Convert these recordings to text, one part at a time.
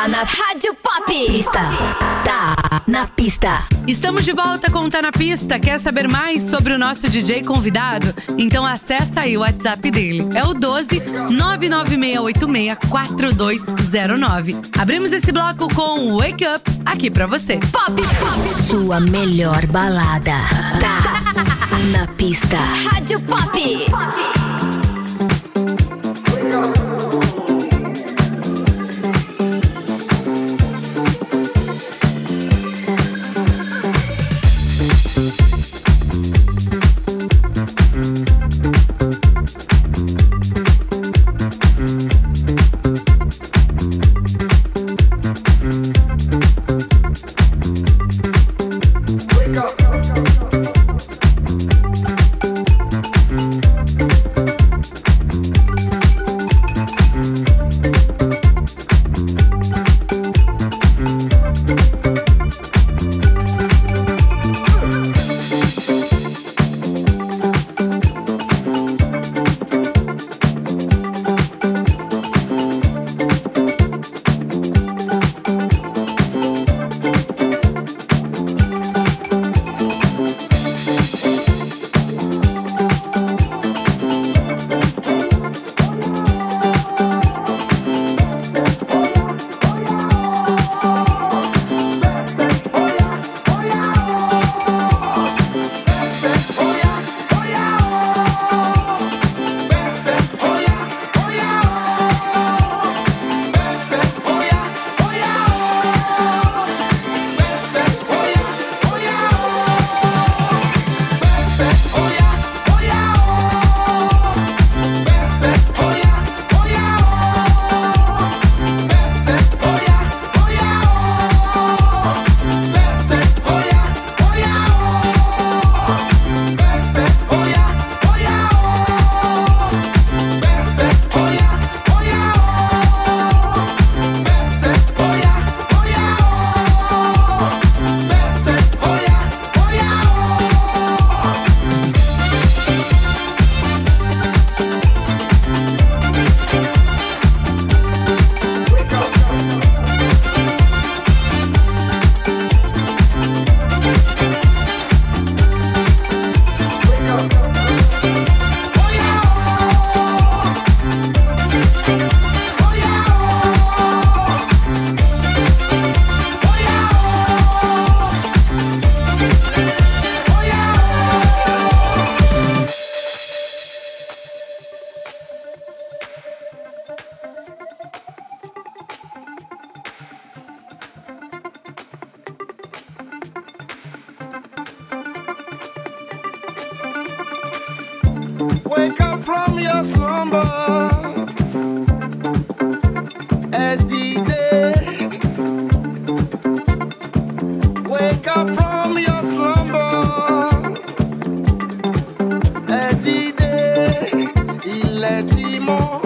Tá na Rádio Pop. Pista. Tá na pista. Estamos de volta com Tá na Pista. Quer saber mais sobre o nosso DJ convidado? Então acessa aí o WhatsApp dele. É o 12 996864209. Abrimos esse bloco com Wake Up aqui pra você. Pop! Pop! Sua melhor balada. Tá na pista. Rádio Pop. look, more.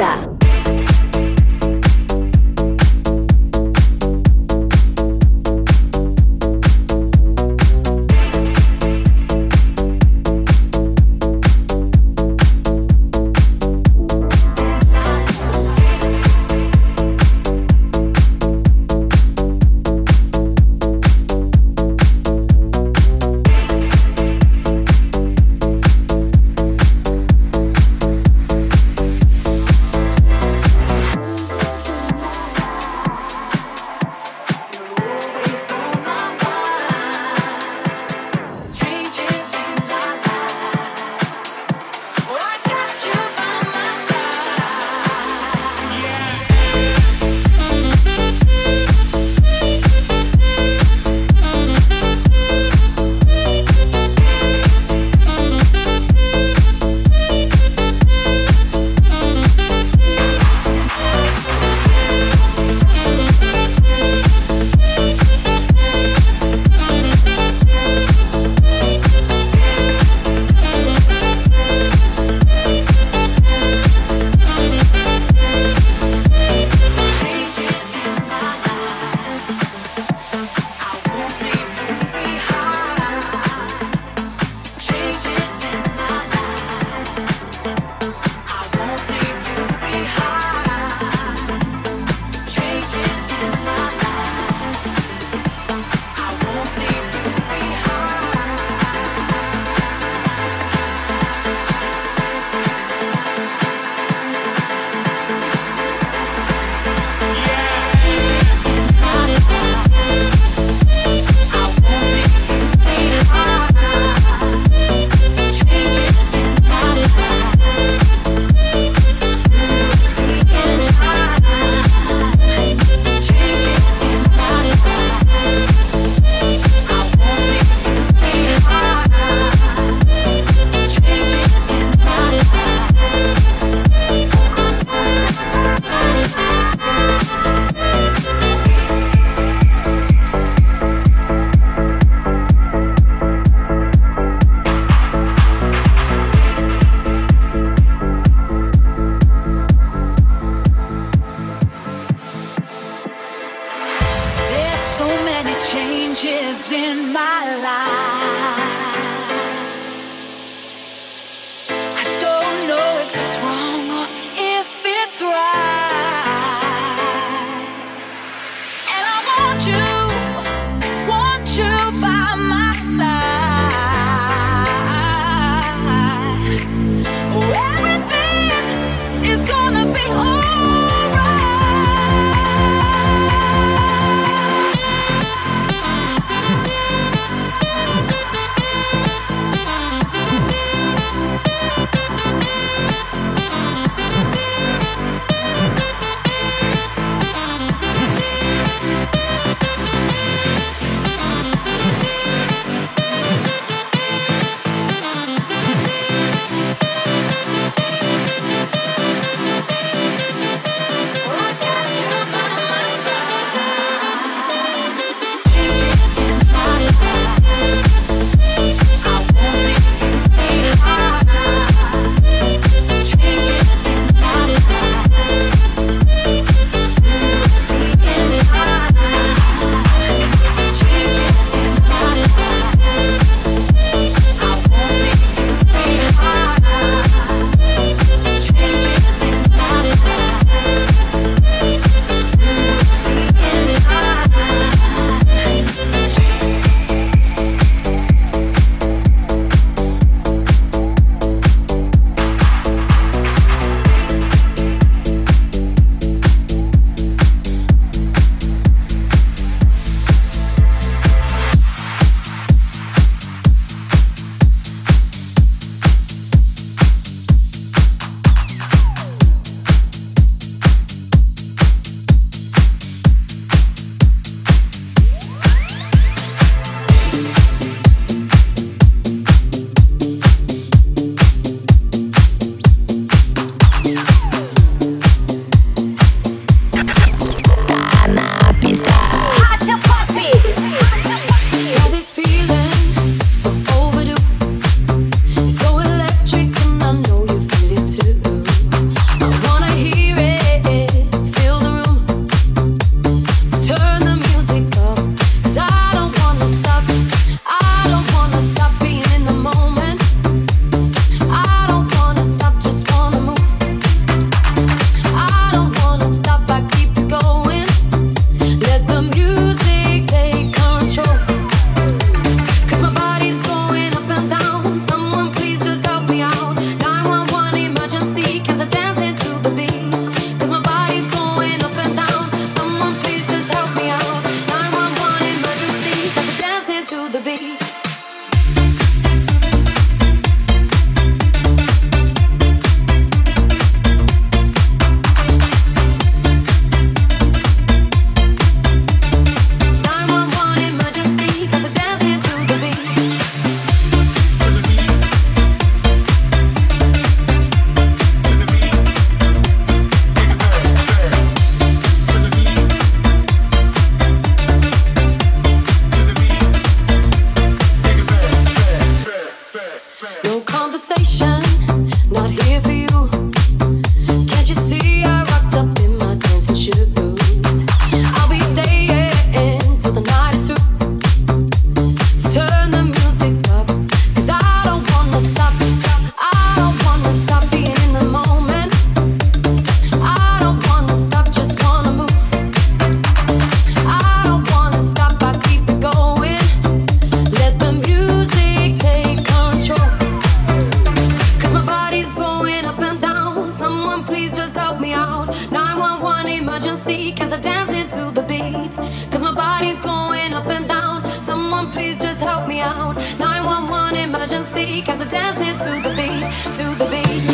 Despierta. what's wrong down. 911 emergency, cause we're dancing to the beat, to the beat.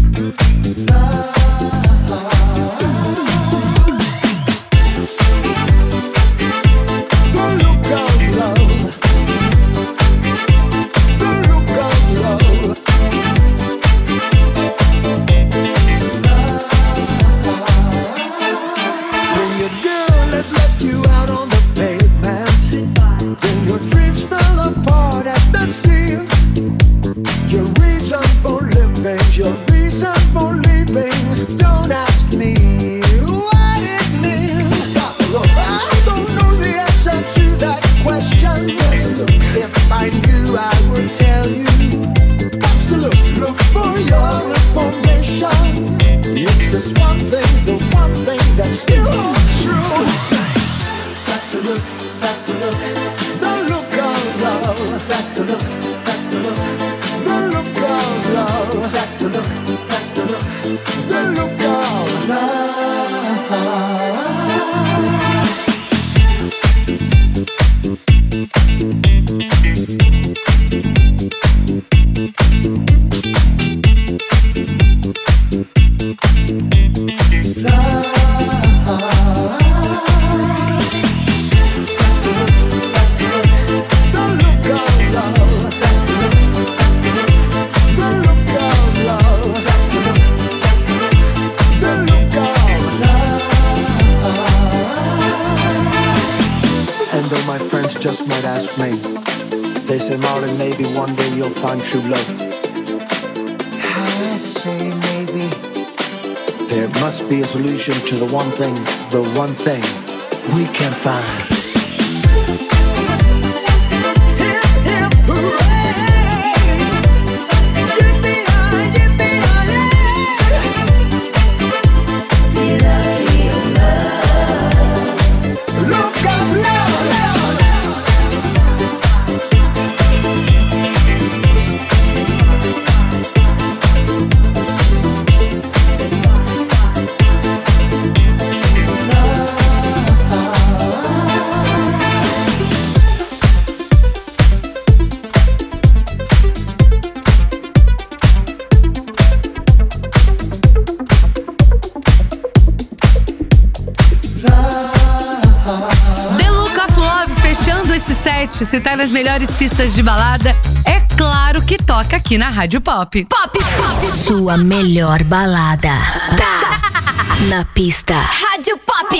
Love. Thank you. Just might ask me. They say, Martin, maybe one day you'll find true love. I say, maybe. There must be a solution to the one thing, the one thing we can't find. Nas melhores pistas de balada, é claro que toca aqui na Rádio Pop. Pop, pop. Sua melhor balada. Tá. Na pista. Rádio Pop.